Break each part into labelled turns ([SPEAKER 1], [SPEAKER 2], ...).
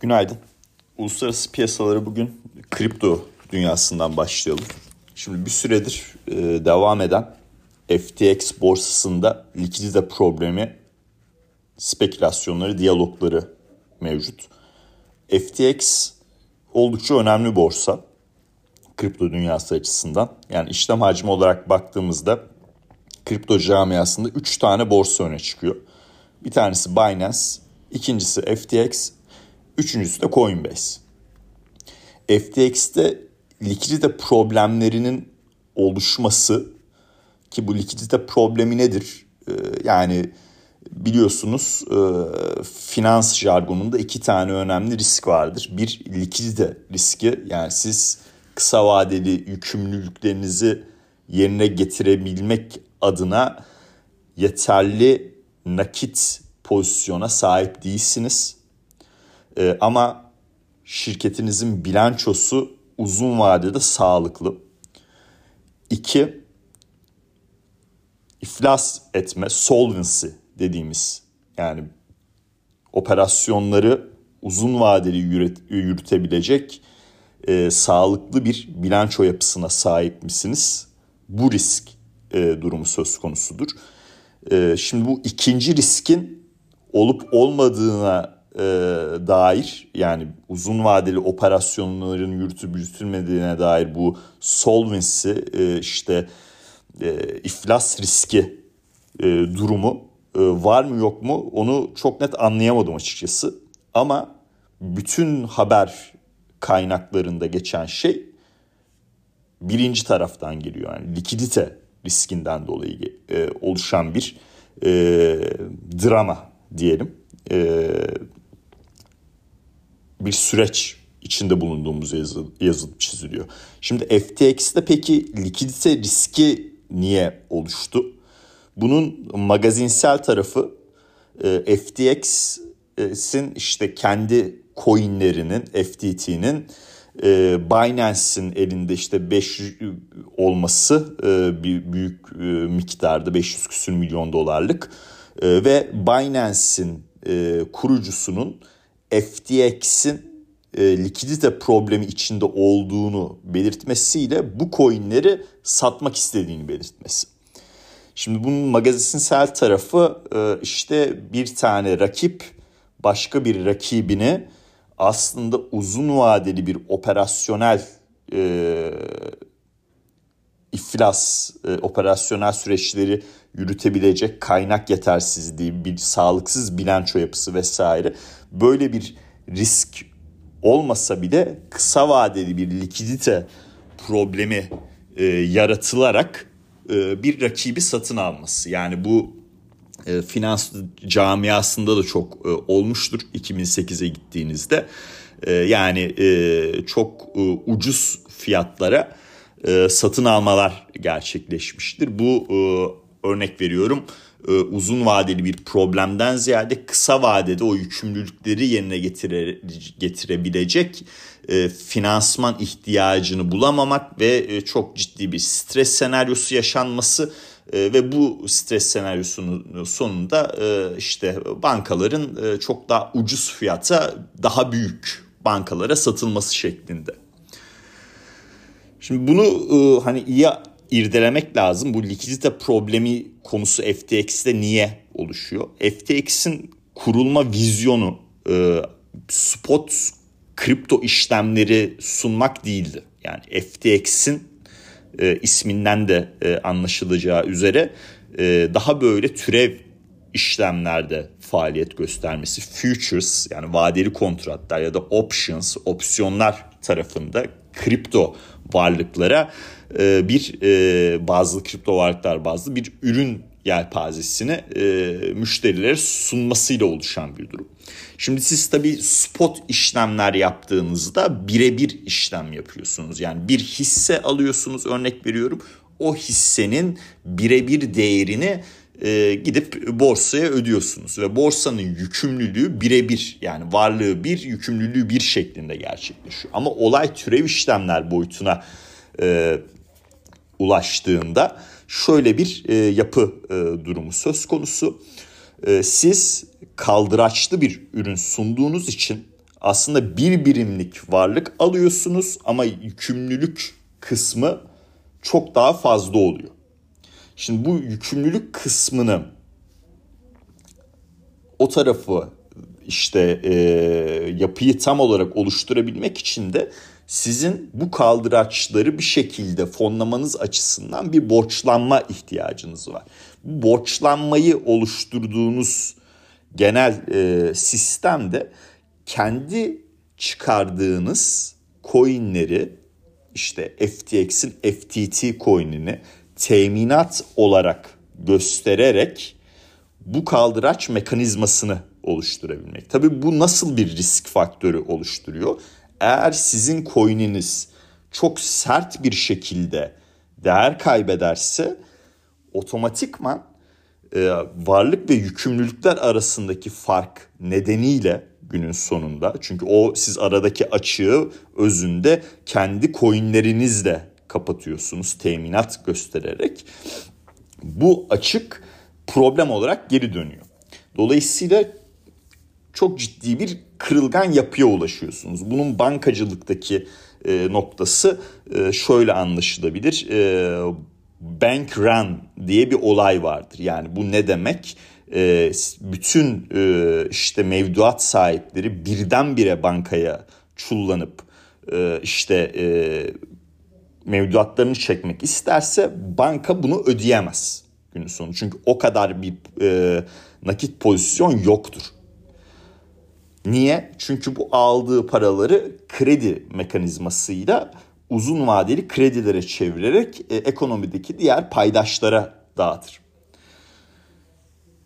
[SPEAKER 1] Günaydın. Uluslararası piyasaları bugün kripto dünyasından başlayalım. Şimdi bir süredir e, devam eden FTX borsasında likidite problemi, spekülasyonları, diyalogları mevcut. FTX oldukça önemli borsa kripto dünyası açısından. Yani işlem hacmi olarak baktığımızda kripto camiasında 3 tane borsa öne çıkıyor. Bir tanesi Binance, ikincisi FTX, üçüncüsü de Coinbase. FTX'te likidite problemlerinin oluşması ki bu likidite problemi nedir? Ee, yani biliyorsunuz e, finans jargonunda iki tane önemli risk vardır. Bir likidite riski yani siz kısa vadeli yükümlülüklerinizi yerine getirebilmek adına yeterli nakit pozisyona sahip değilsiniz. Ee, ama şirketinizin bilançosu uzun vadede sağlıklı. İki, iflas etme, solvency dediğimiz yani operasyonları uzun vadeli yürüt, yürütebilecek e, sağlıklı bir bilanço yapısına sahip misiniz? Bu risk e, durumu söz konusudur. E, şimdi bu ikinci riskin olup olmadığına e, dair yani uzun vadeli operasyonların yürütüp yürütülmediğine dair bu solvency e, işte e, iflas riski e, durumu e, var mı yok mu onu çok net anlayamadım açıkçası. Ama bütün haber kaynaklarında geçen şey birinci taraftan geliyor. Yani likidite riskinden dolayı e, oluşan bir e, drama diyelim. E, bir süreç içinde bulunduğumuz yazı, yazılıp çiziliyor. Şimdi FTX'te peki likidite riski niye oluştu? Bunun magazinsel tarafı e, FTX'in işte kendi coinlerinin, FTT'nin e, Binance'in elinde işte 500 olması e, bir büyük e, miktarda 500 küsür milyon dolarlık e, ve Binance'in e, kurucusunun FTX'in e, likidite problemi içinde olduğunu belirtmesiyle bu coinleri satmak istediğini belirtmesi. Şimdi bunun magazinsel tarafı e, işte bir tane rakip başka bir rakibini aslında uzun vadeli bir operasyonel e, iflas, e, operasyonel süreçleri yürütebilecek kaynak yetersizliği, bir sağlıksız bilanço yapısı vesaire böyle bir risk olmasa bile kısa vadeli bir likidite problemi e, yaratılarak e, bir rakibi satın alması. Yani bu e, finans camiasında da çok e, olmuştur 2008'e gittiğinizde. E, yani e, çok e, ucuz fiyatlara e, satın almalar gerçekleşmiştir. Bu e, örnek veriyorum uzun vadeli bir problemden ziyade kısa vadede o yükümlülükleri yerine getire, getirebilecek e, finansman ihtiyacını bulamamak ve e, çok ciddi bir stres senaryosu yaşanması e, ve bu stres senaryosunun sonunda e, işte bankaların e, çok daha ucuz fiyata daha büyük bankalara satılması şeklinde. Şimdi bunu e, hani iyi irdelemek lazım. Bu likidite problemi konusu FTX'te niye oluşuyor? FTX'in kurulma vizyonu e, spot kripto işlemleri sunmak değildi. Yani FTX'in e, isminden de e, anlaşılacağı üzere e, daha böyle türev işlemlerde faaliyet göstermesi futures yani vadeli kontratlar ya da options opsiyonlar tarafında kripto varlıklara e, bir e, bazı kripto varlıklar bazlı bir ürün yelpazesini e, müşterilere sunmasıyla oluşan bir durum. Şimdi siz tabii spot işlemler yaptığınızda birebir işlem yapıyorsunuz. Yani bir hisse alıyorsunuz örnek veriyorum. O hissenin birebir değerini e, gidip borsaya ödüyorsunuz ve borsanın yükümlülüğü birebir yani varlığı bir yükümlülüğü bir şeklinde gerçekleşiyor. Ama olay türev işlemler boyutuna e, ulaştığında şöyle bir e, yapı e, durumu söz konusu. E, siz kaldıraçlı bir ürün sunduğunuz için aslında bir birimlik varlık alıyorsunuz ama yükümlülük kısmı çok daha fazla oluyor. Şimdi bu yükümlülük kısmını o tarafı işte e, yapıyı tam olarak oluşturabilmek için de sizin bu kaldıraçları bir şekilde fonlamanız açısından bir borçlanma ihtiyacınız var. Bu borçlanmayı oluşturduğunuz genel e, sistemde kendi çıkardığınız coinleri işte FTX'in FTT coin'ini teminat olarak göstererek bu kaldıraç mekanizmasını oluşturabilmek. Tabii bu nasıl bir risk faktörü oluşturuyor? Eğer sizin coin'iniz çok sert bir şekilde değer kaybederse otomatikman e, varlık ve yükümlülükler arasındaki fark nedeniyle günün sonunda çünkü o siz aradaki açığı özünde kendi coinlerinizle kapatıyorsunuz teminat göstererek bu açık problem olarak geri dönüyor. Dolayısıyla çok ciddi bir kırılgan yapıya ulaşıyorsunuz. Bunun bankacılıktaki e, noktası e, şöyle anlaşılabilir. E, bank run diye bir olay vardır. Yani bu ne demek? E, bütün e, işte mevduat sahipleri birdenbire bankaya çullanıp e, işte e, mevduatlarını çekmek isterse banka bunu ödeyemez günün sonu. Çünkü o kadar bir e, nakit pozisyon yoktur. Niye? Çünkü bu aldığı paraları kredi mekanizmasıyla uzun vadeli kredilere çevirerek e, ekonomideki diğer paydaşlara dağıtır.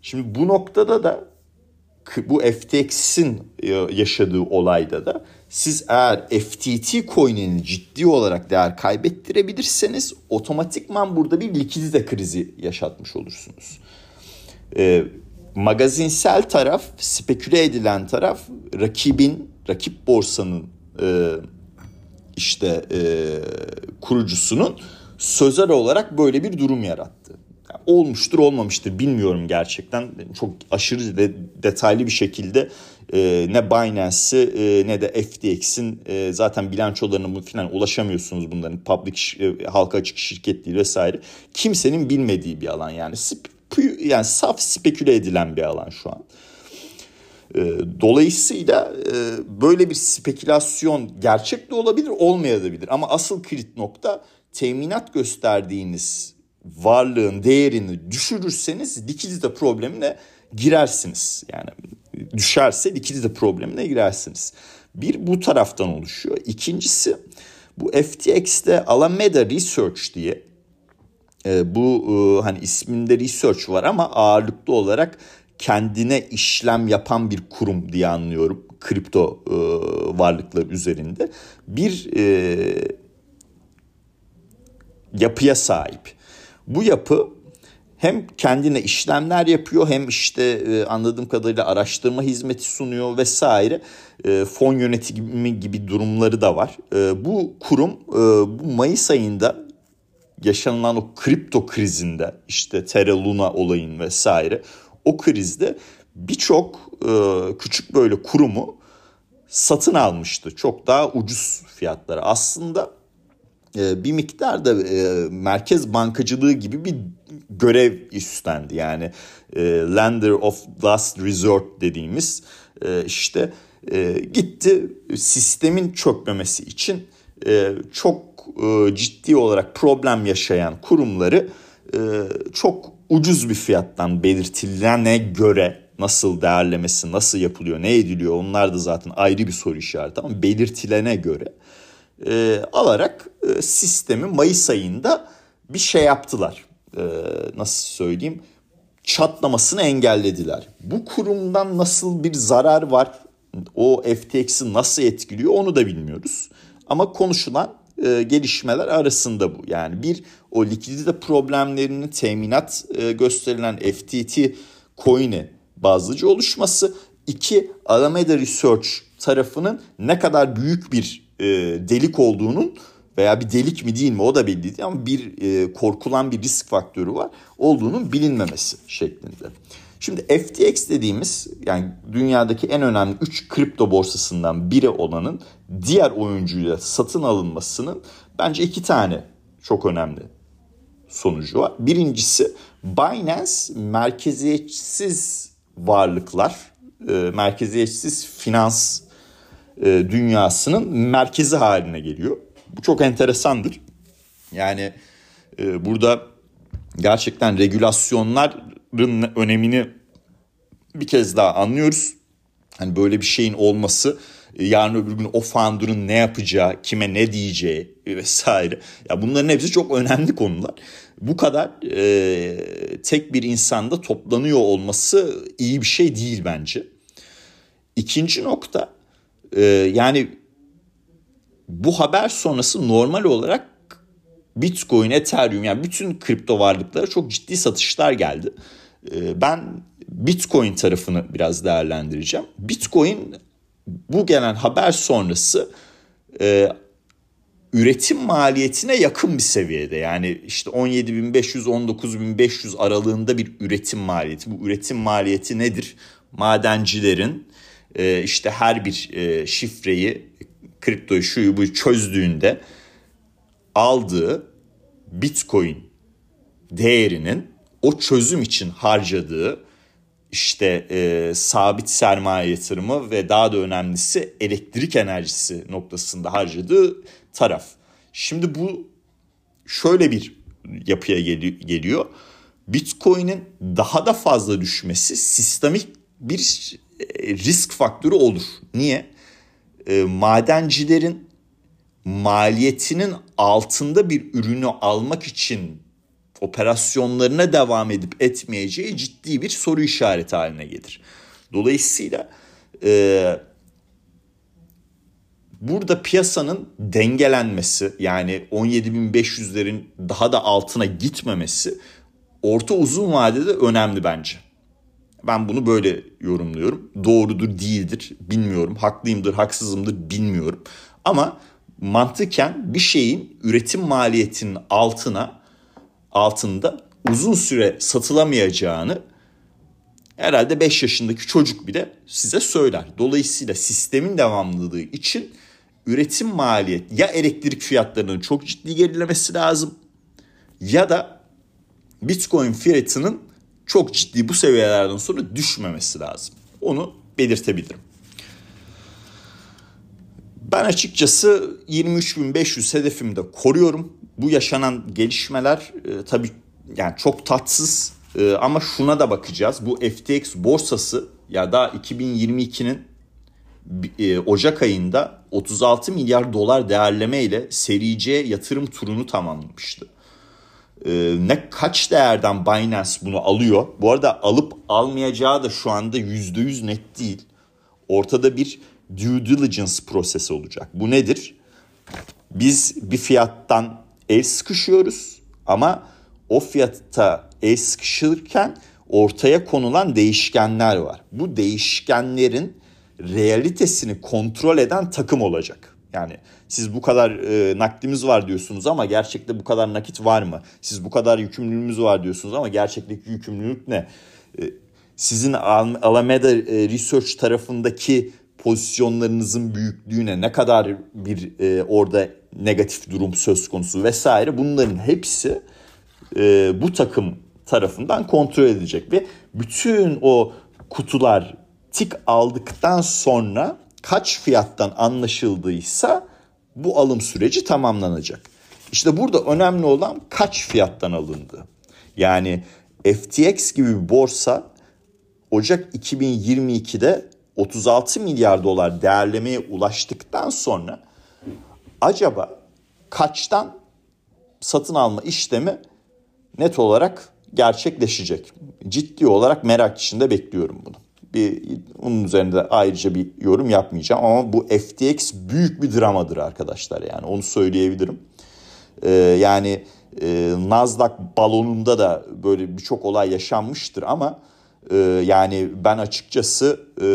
[SPEAKER 1] Şimdi bu noktada da bu FTX'in e, yaşadığı olayda da siz eğer FTT coin'ini ciddi olarak değer kaybettirebilirseniz otomatikman burada bir likidite krizi yaşatmış olursunuz. E, magazinsel taraf, speküle edilen taraf rakibin, rakip borsanın e, işte e, kurucusunun sözel olarak böyle bir durum yarattı. Yani olmuştur olmamıştır bilmiyorum gerçekten. Çok aşırı de, detaylı bir şekilde e, ne Binance'i e, ne de FTX'in e, zaten bilançolarına falan ulaşamıyorsunuz bunların. Public e, halka açık şirket değil vesaire. Kimsenin bilmediği bir alan yani. Yani saf speküle edilen bir alan şu an. E, dolayısıyla e, böyle bir spekülasyon gerçek de olabilir olmayabilir ama asıl kilit nokta teminat gösterdiğiniz varlığın değerini düşürürseniz likidite problemine girersiniz. Yani düşerse likidite problemine girersiniz. Bir bu taraftan oluşuyor. İkincisi bu FTX'te Alameda Research diye e, bu e, hani isminde research var ama ağırlıklı olarak kendine işlem yapan bir kurum diye anlıyorum kripto e, varlıklar üzerinde bir e, yapıya sahip. Bu yapı hem kendine işlemler yapıyor hem işte e, anladığım kadarıyla araştırma hizmeti sunuyor vesaire e, fon yönetimi gibi durumları da var. E, bu kurum e, bu Mayıs ayında yaşanılan o kripto krizinde işte Terra Luna olayın vesaire o krizde birçok e, küçük böyle kurumu satın almıştı. Çok daha ucuz fiyatlara. Aslında e, bir miktar da e, merkez bankacılığı gibi bir görev üstlendi. Yani e, lender of last resort dediğimiz e, işte e, gitti sistemin çökmemesi için e, çok e, ciddi olarak problem yaşayan kurumları e, çok ucuz bir fiyattan belirtilene göre nasıl değerlemesi, nasıl yapılıyor, ne ediliyor onlar da zaten ayrı bir soru işareti ama belirtilene göre e, alarak e, sistemi Mayıs ayında bir şey yaptılar. Nasıl söyleyeyim? Çatlamasını engellediler. Bu kurumdan nasıl bir zarar var? O FTX'i nasıl etkiliyor onu da bilmiyoruz. Ama konuşulan e, gelişmeler arasında bu. Yani bir o likidite problemlerinin teminat e, gösterilen FTT coin'i bazlıca oluşması. iki Alameda Research tarafının ne kadar büyük bir e, delik olduğunun veya bir delik mi değil mi o da belli değil ama bir e, korkulan bir risk faktörü var olduğunun bilinmemesi şeklinde. Şimdi FTX dediğimiz yani dünyadaki en önemli 3 kripto borsasından biri olanın diğer oyuncuyla satın alınmasının bence iki tane çok önemli sonucu var. Birincisi Binance merkeziyetsiz varlıklar, e, merkeziyetsiz finans e, dünyasının merkezi haline geliyor. Bu çok enteresandır. Yani e, burada gerçekten regülasyonların önemini bir kez daha anlıyoruz. Hani böyle bir şeyin olması yarın öbür gün o founder'ın ne yapacağı, kime ne diyeceği vesaire. Ya bunların hepsi çok önemli konular. Bu kadar e, tek bir insanda toplanıyor olması iyi bir şey değil bence. İkinci nokta e, yani bu haber sonrası normal olarak Bitcoin, Ethereum yani bütün kripto varlıklara çok ciddi satışlar geldi. E, ben Bitcoin tarafını biraz değerlendireceğim. Bitcoin bu gelen haber sonrası e, üretim maliyetine yakın bir seviyede. Yani işte 17.500-19.500 aralığında bir üretim maliyeti. Bu üretim maliyeti nedir? Madencilerin e, işte her bir e, şifreyi, kriptoyu, şuyu bu çözdüğünde aldığı bitcoin değerinin o çözüm için harcadığı işte e, sabit sermaye yatırımı ve daha da önemlisi elektrik enerjisi noktasında harcadığı taraf. Şimdi bu şöyle bir yapıya gel- geliyor. Bitcoin'in daha da fazla düşmesi sistemik bir e, risk faktörü olur. Niye? E, madencilerin maliyetinin altında bir ürünü almak için operasyonlarına devam edip etmeyeceği ciddi bir soru işareti haline gelir. Dolayısıyla e, burada piyasanın dengelenmesi yani 17.500'lerin daha da altına gitmemesi orta uzun vadede önemli bence. Ben bunu böyle yorumluyorum. Doğrudur, değildir bilmiyorum. Haklıyımdır, haksızımdır bilmiyorum. Ama mantıken bir şeyin üretim maliyetinin altına altında uzun süre satılamayacağını herhalde 5 yaşındaki çocuk bile size söyler. Dolayısıyla sistemin devamlılığı için üretim maliyet ya elektrik fiyatlarının çok ciddi gerilemesi lazım ya da Bitcoin fiyatının çok ciddi bu seviyelerden sonra düşmemesi lazım. Onu belirtebilirim. Ben açıkçası 23.500 hedefimde koruyorum. Bu yaşanan gelişmeler e, tabii yani çok tatsız e, ama şuna da bakacağız. Bu FTX borsası ya da 2022'nin e, Ocak ayında 36 milyar dolar değerleme ile seri C yatırım turunu tamamlamıştı. E, ne kaç değerden Binance bunu alıyor? Bu arada alıp almayacağı da şu anda %100 net değil. Ortada bir due diligence prosesi olacak. Bu nedir? Biz bir fiyattan el sıkışıyoruz ama o fiyatta el sıkışırken ortaya konulan değişkenler var. Bu değişkenlerin realitesini kontrol eden takım olacak. Yani siz bu kadar e, naklimiz var diyorsunuz ama gerçekte bu kadar nakit var mı? Siz bu kadar yükümlülüğümüz var diyorsunuz ama gerçekteki yükümlülük ne? E, sizin Alameda e, Research tarafındaki pozisyonlarınızın büyüklüğüne ne kadar bir e, orada negatif durum söz konusu vesaire bunların hepsi e, bu takım tarafından kontrol edilecek ve bütün o kutular tik aldıktan sonra kaç fiyattan anlaşıldıysa bu alım süreci tamamlanacak. İşte burada önemli olan kaç fiyattan alındı. Yani FTX gibi bir borsa Ocak 2022'de 36 milyar dolar değerlemeye ulaştıktan sonra acaba kaçtan satın alma işlemi net olarak gerçekleşecek. Ciddi olarak merak içinde bekliyorum bunu. Bir onun üzerinde ayrıca bir yorum yapmayacağım ama bu FTX büyük bir dramadır arkadaşlar yani onu söyleyebilirim. Ee, yani e, Nasdaq balonunda da böyle birçok olay yaşanmıştır ama e, yani ben açıkçası e,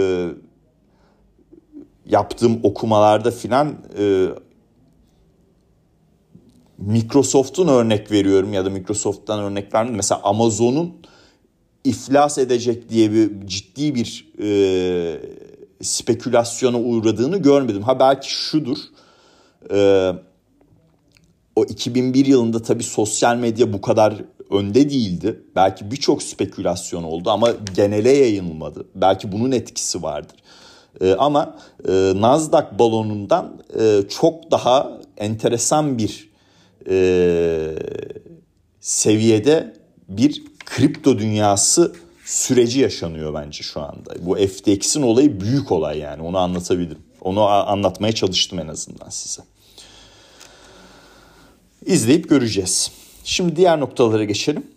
[SPEAKER 1] yaptığım okumalarda filan e, Microsoft'un örnek veriyorum ya da Microsoft'tan örnek vermedim. Mesela Amazon'un iflas edecek diye bir ciddi bir e, spekülasyona uğradığını görmedim. Ha belki şudur. E, o 2001 yılında tabii sosyal medya bu kadar önde değildi. Belki birçok spekülasyon oldu ama genele yayılmadı. Belki bunun etkisi vardır. E, ama e, Nasdaq balonundan e, çok daha enteresan bir e, seviyede bir kripto dünyası süreci yaşanıyor bence şu anda. Bu FTX'in olayı büyük olay yani onu anlatabilirim. Onu anlatmaya çalıştım en azından size. İzleyip göreceğiz. Şimdi diğer noktalara geçelim.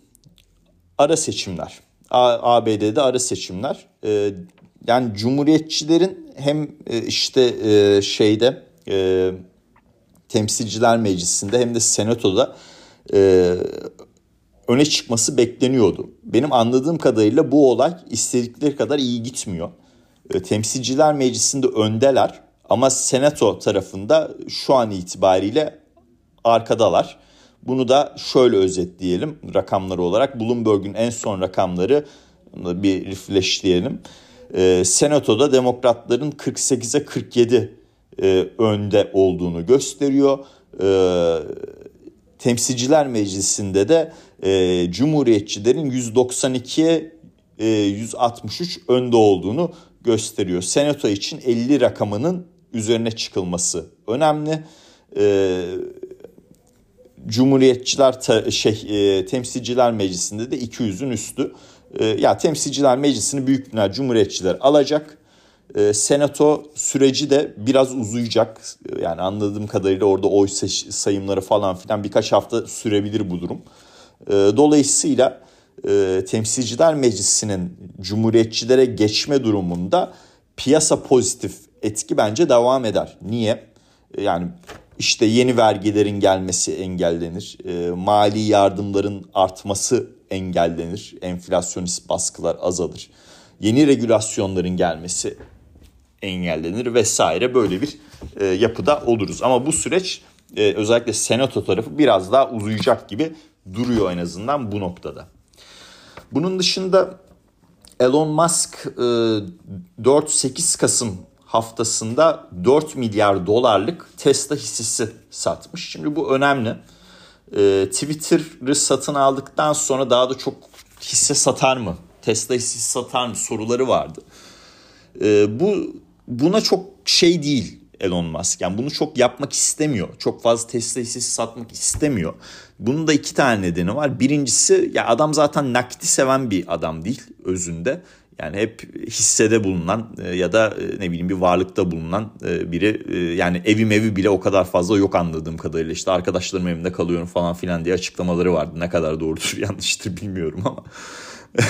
[SPEAKER 1] Ara seçimler. ABD'de ara seçimler. Ee, yani cumhuriyetçilerin hem e, işte e, şeyde e, temsilciler meclisinde hem de senatoda öne çıkması bekleniyordu. Benim anladığım kadarıyla bu olay istedikleri kadar iyi gitmiyor. Temsilciler meclisinde öndeler ama senato tarafında şu an itibariyle arkadalar. Bunu da şöyle özetleyelim rakamları olarak. Bloomberg'un en son rakamları bir refreshleyelim. E, Senato'da demokratların 48'e 47 e, önde olduğunu gösteriyor. E, Temsilciler Meclisi'nde de e, Cumhuriyetçilerin 192'ye e, 163 önde olduğunu gösteriyor. Senato için 50 rakamının üzerine çıkılması önemli. E, Cumhuriyetçiler ta, şey e, temsilciler meclisinde de 200'ün üstü. E, ya temsilciler meclisini büyük bina cumhuriyetçiler alacak. E, senato süreci de biraz uzayacak. Yani anladığım kadarıyla orada oy sayımları falan filan birkaç hafta sürebilir bu durum. E, dolayısıyla e, temsilciler meclisinin cumhuriyetçilere geçme durumunda piyasa pozitif etki bence devam eder. Niye? E, yani işte yeni vergilerin gelmesi engellenir. E, mali yardımların artması engellenir. Enflasyonist baskılar azalır. Yeni regülasyonların gelmesi engellenir vesaire böyle bir e, yapıda oluruz. Ama bu süreç e, özellikle senato tarafı biraz daha uzayacak gibi duruyor en azından bu noktada. Bunun dışında Elon Musk e, 4-8 Kasım haftasında 4 milyar dolarlık Tesla hissesi satmış. Şimdi bu önemli. Ee, Twitter'ı satın aldıktan sonra daha da çok hisse satar mı? Tesla hissesi satar mı soruları vardı. Ee, bu buna çok şey değil Elon Musk. Yani bunu çok yapmak istemiyor. Çok fazla Tesla hissesi satmak istemiyor. Bunun da iki tane nedeni var. Birincisi ya adam zaten nakiti seven bir adam değil özünde. Yani hep hissede bulunan e, ya da e, ne bileyim bir varlıkta bulunan e, biri yani evim evi bile o kadar fazla yok anladığım kadarıyla işte arkadaşlarım evimde kalıyorum falan filan diye açıklamaları vardı. Ne kadar doğrudur yanlıştır bilmiyorum ama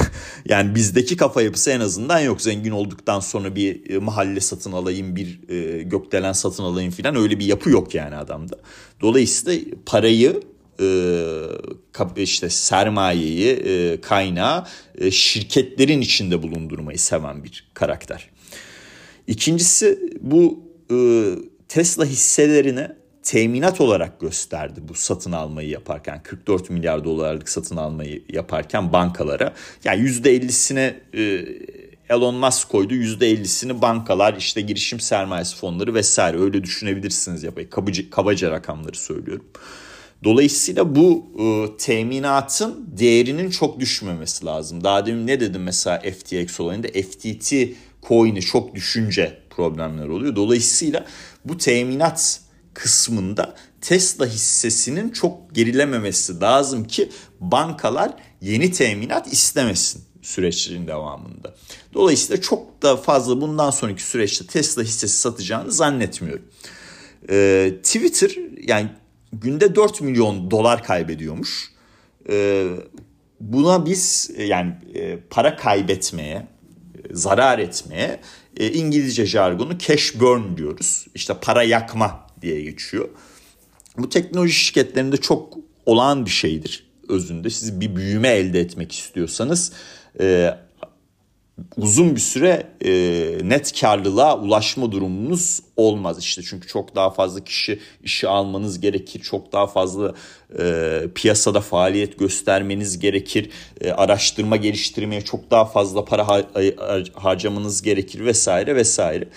[SPEAKER 1] yani bizdeki kafa yapısı en azından yok. Zengin olduktan sonra bir mahalle satın alayım, bir gökdelen satın alayım filan öyle bir yapı yok yani adamda. Dolayısıyla parayı e, işte sermayeyi, e, kaynağı e, şirketlerin içinde bulundurmayı seven bir karakter. İkincisi bu Tesla hisselerini teminat olarak gösterdi bu satın almayı yaparken 44 milyar dolarlık satın almayı yaparken bankalara yani %50'sine e, Elon Musk koydu %50'sini bankalar işte girişim sermayesi fonları vesaire öyle düşünebilirsiniz yapayım kabaca, kabaca rakamları söylüyorum. Dolayısıyla bu e, teminatın değerinin çok düşmemesi lazım. Daha demin ne dedim mesela FTX olayında FTT coin'i çok düşünce problemler oluyor. Dolayısıyla bu teminat kısmında Tesla hissesinin çok gerilememesi lazım ki bankalar yeni teminat istemesin süreçlerin devamında. Dolayısıyla çok da fazla bundan sonraki süreçte Tesla hissesi satacağını zannetmiyorum. Ee, Twitter yani günde 4 milyon dolar kaybediyormuş. Ee, buna biz e, yani e, para kaybetmeye, e, zarar etmeye İngilizce jargonu cash burn diyoruz. İşte para yakma diye geçiyor. Bu teknoloji şirketlerinde çok olağan bir şeydir özünde. Siz bir büyüme elde etmek istiyorsanız uzun bir süre e, net karlılığa ulaşma durumunuz olmaz işte. Çünkü çok daha fazla kişi işi almanız gerekir çok daha fazla e, piyasada faaliyet göstermeniz gerekir e, araştırma geliştirmeye çok daha fazla para har- harcamanız gerekir vesaire vesaire.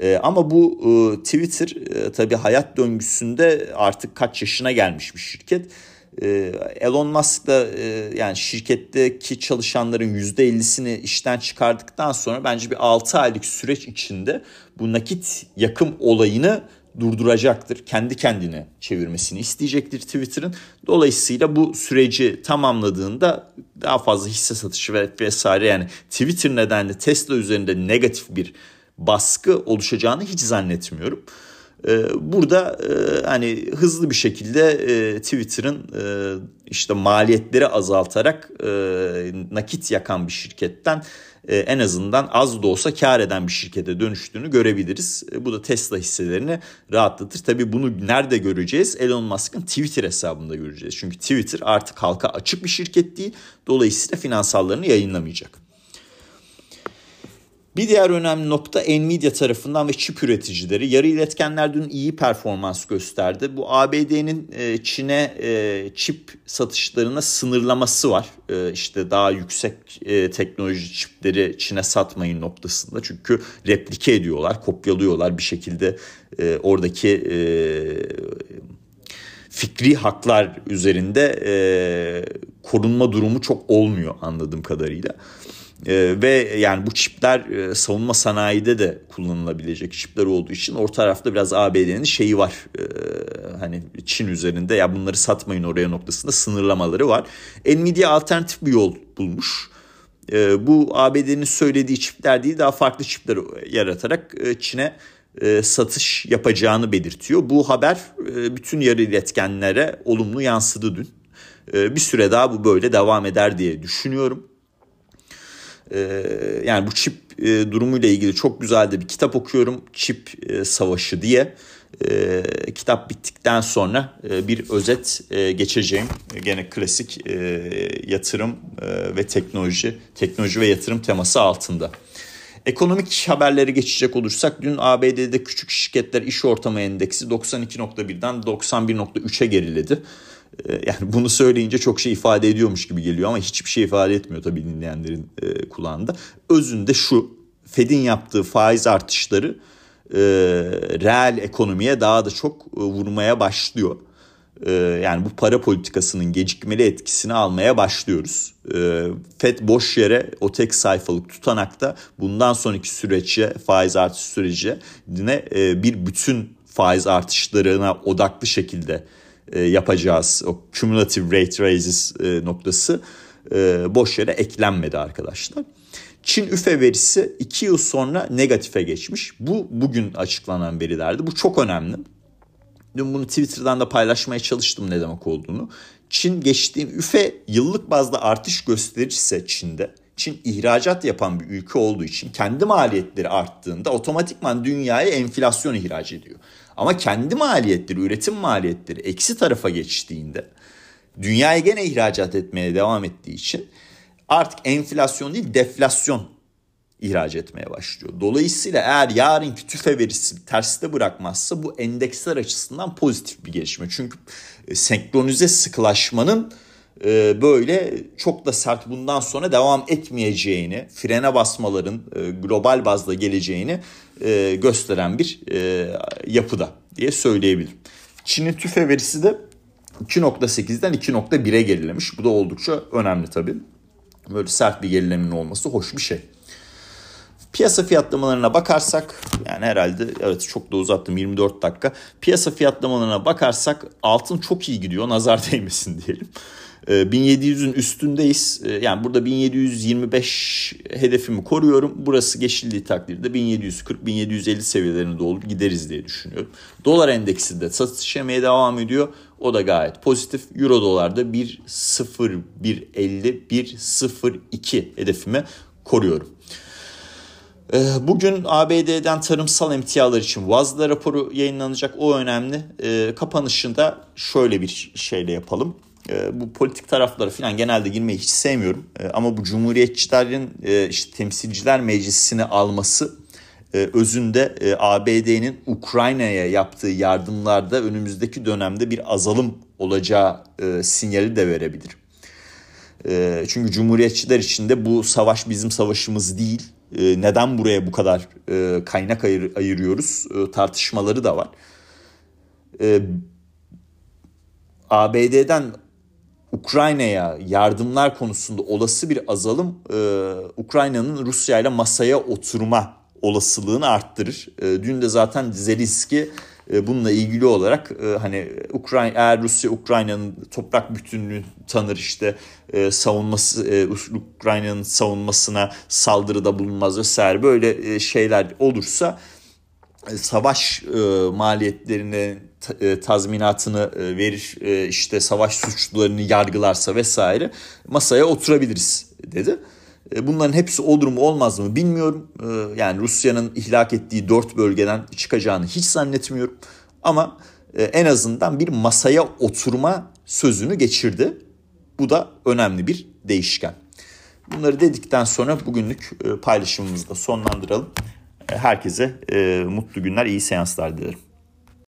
[SPEAKER 1] E, ama bu e, Twitter e, tabii hayat döngüsünde artık kaç yaşına gelmiş bir şirket Elon Musk da e, yani şirketteki çalışanların %50'sini işten çıkardıktan sonra bence bir 6 aylık süreç içinde bu nakit yakım olayını durduracaktır. Kendi kendine çevirmesini isteyecektir Twitter'ın. Dolayısıyla bu süreci tamamladığında daha fazla hisse satışı ve vesaire yani Twitter nedenle Tesla üzerinde negatif bir baskı oluşacağını hiç zannetmiyorum. Ee, burada e, hani hızlı bir şekilde e, Twitter'ın e, işte maliyetleri azaltarak nakit yakan bir şirketten en azından az da olsa kar eden bir şirkete dönüştüğünü görebiliriz. Bu da Tesla hisselerini rahatlatır. Tabii bunu nerede göreceğiz? Elon Musk'ın Twitter hesabında göreceğiz. Çünkü Twitter artık halka açık bir şirket değil. Dolayısıyla finansallarını yayınlamayacak. Bir diğer önemli nokta Nvidia tarafından ve çip üreticileri. Yarı iletkenler dün iyi performans gösterdi. Bu ABD'nin e, Çin'e e, çip satışlarına sınırlaması var. E, işte daha yüksek teknoloji çipleri Çin'e satmayın noktasında. Çünkü replike ediyorlar, kopyalıyorlar bir şekilde oradaki fikri haklar üzerinde korunma durumu çok olmuyor anladığım kadarıyla. Ee, ve yani bu çipler e, savunma sanayide de kullanılabilecek çipler olduğu için orta tarafta biraz ABD'nin şeyi var. E, hani Çin üzerinde ya bunları satmayın oraya noktasında sınırlamaları var. Nvidia alternatif bir yol bulmuş. E, bu ABD'nin söylediği çipler değil daha farklı çipler yaratarak e, Çin'e e, satış yapacağını belirtiyor. Bu haber bütün yarı iletkenlere olumlu yansıdı dün. Bir süre daha bu böyle devam eder diye düşünüyorum. Ee, yani bu çip e, durumuyla ilgili çok güzel de bir kitap okuyorum. Çip e, Savaşı diye. E, kitap bittikten sonra e, bir özet e, geçeceğim. Gene klasik e, yatırım e, ve teknoloji, teknoloji ve yatırım teması altında. Ekonomik haberleri geçecek olursak dün ABD'de küçük şirketler iş ortamı endeksi 92.1'den 91.3'e geriledi. Ee, yani bunu söyleyince çok şey ifade ediyormuş gibi geliyor ama hiçbir şey ifade etmiyor tabii dinleyenlerin e, kulağında. Özünde şu Fed'in yaptığı faiz artışları e, reel ekonomiye daha da çok e, vurmaya başlıyor. E, yani bu para politikasının gecikmeli etkisini almaya başlıyoruz. E, Fed boş yere o tek sayfalık tutanakta bundan sonraki süreçe faiz artış sürecine e, bir bütün faiz artışlarına odaklı şekilde e, yapacağız o cumulative rate raises e, noktası e, boş yere eklenmedi arkadaşlar. Çin üfe verisi 2 yıl sonra negatife geçmiş. Bu bugün açıklanan verilerdi. Bu çok önemli. Dün bunu Twitter'dan da paylaşmaya çalıştım ne demek olduğunu. Çin geçtiğim üfe yıllık bazda artış gösterirse Çin'de Çin ihracat yapan bir ülke olduğu için kendi maliyetleri arttığında otomatikman dünyaya enflasyon ihraç ediyor. Ama kendi maliyetleri, üretim maliyetleri eksi tarafa geçtiğinde dünyaya gene ihracat etmeye devam ettiği için artık enflasyon değil deflasyon ihraç etmeye başlıyor. Dolayısıyla eğer yarınki tüfe verisi terste bırakmazsa bu endeksler açısından pozitif bir gelişme. Çünkü e, senkronize sıkılaşmanın e, böyle çok da sert bundan sonra devam etmeyeceğini, frene basmaların e, global bazda geleceğini e, gösteren bir yapıda diye söyleyebilirim. Çin'in tüfe verisi de 2.8'den 2.1'e gerilemiş. Bu da oldukça önemli tabii. Böyle sert bir gerilemin olması hoş bir şey. Piyasa fiyatlamalarına bakarsak yani herhalde evet çok da uzattım 24 dakika. Piyasa fiyatlamalarına bakarsak altın çok iyi gidiyor nazar değmesin diyelim. 1700'ün ee, üstündeyiz. Ee, yani burada 1725 hedefimi koruyorum. Burası geçildiği takdirde 1740-1750 seviyelerine doğru gideriz diye düşünüyorum. Dolar endeksi de satış yemeye devam ediyor. O da gayet pozitif. Euro dolarda 1.0150-1.02 hedefimi koruyorum. Ee, bugün ABD'den tarımsal emtialar için Vazda raporu yayınlanacak. O önemli. Kapanışında şöyle bir şeyle yapalım e, bu politik tarafları falan genelde girmeyi hiç sevmiyorum. E, ama bu cumhuriyetçilerin e, işte temsilciler meclisini alması özünde ABD'nin Ukrayna'ya yaptığı yardımlarda önümüzdeki dönemde bir azalım olacağı e, sinyali de verebilir. Çünkü cumhuriyetçiler için de bu savaş bizim savaşımız değil. Neden buraya bu kadar kaynak ayır, ayırıyoruz tartışmaları da var. ABD'den Ukrayna'ya yardımlar konusunda olası bir azalım e, Ukrayna'nın Rusya ile masaya oturma olasılığını arttırır. E, dün de zaten Zelenski e, bununla ilgili olarak e, hani Ukrayna eğer Rusya Ukrayna'nın toprak bütünlüğünü tanır işte e, savunması e, Ukrayna'nın savunmasına saldırıda bulunmaz vesaire böyle e, şeyler olursa e, savaş e, maliyetlerini e, tazminatını e, verir e, işte savaş suçlularını yargılarsa vesaire masaya oturabiliriz dedi. E, bunların hepsi olur mu olmaz mı bilmiyorum. E, yani Rusya'nın ihlak ettiği dört bölgeden çıkacağını hiç zannetmiyorum. Ama e, en azından bir masaya oturma sözünü geçirdi. Bu da önemli bir değişken. Bunları dedikten sonra bugünlük paylaşımımızı da sonlandıralım. Herkese mutlu günler, iyi seanslar dilerim.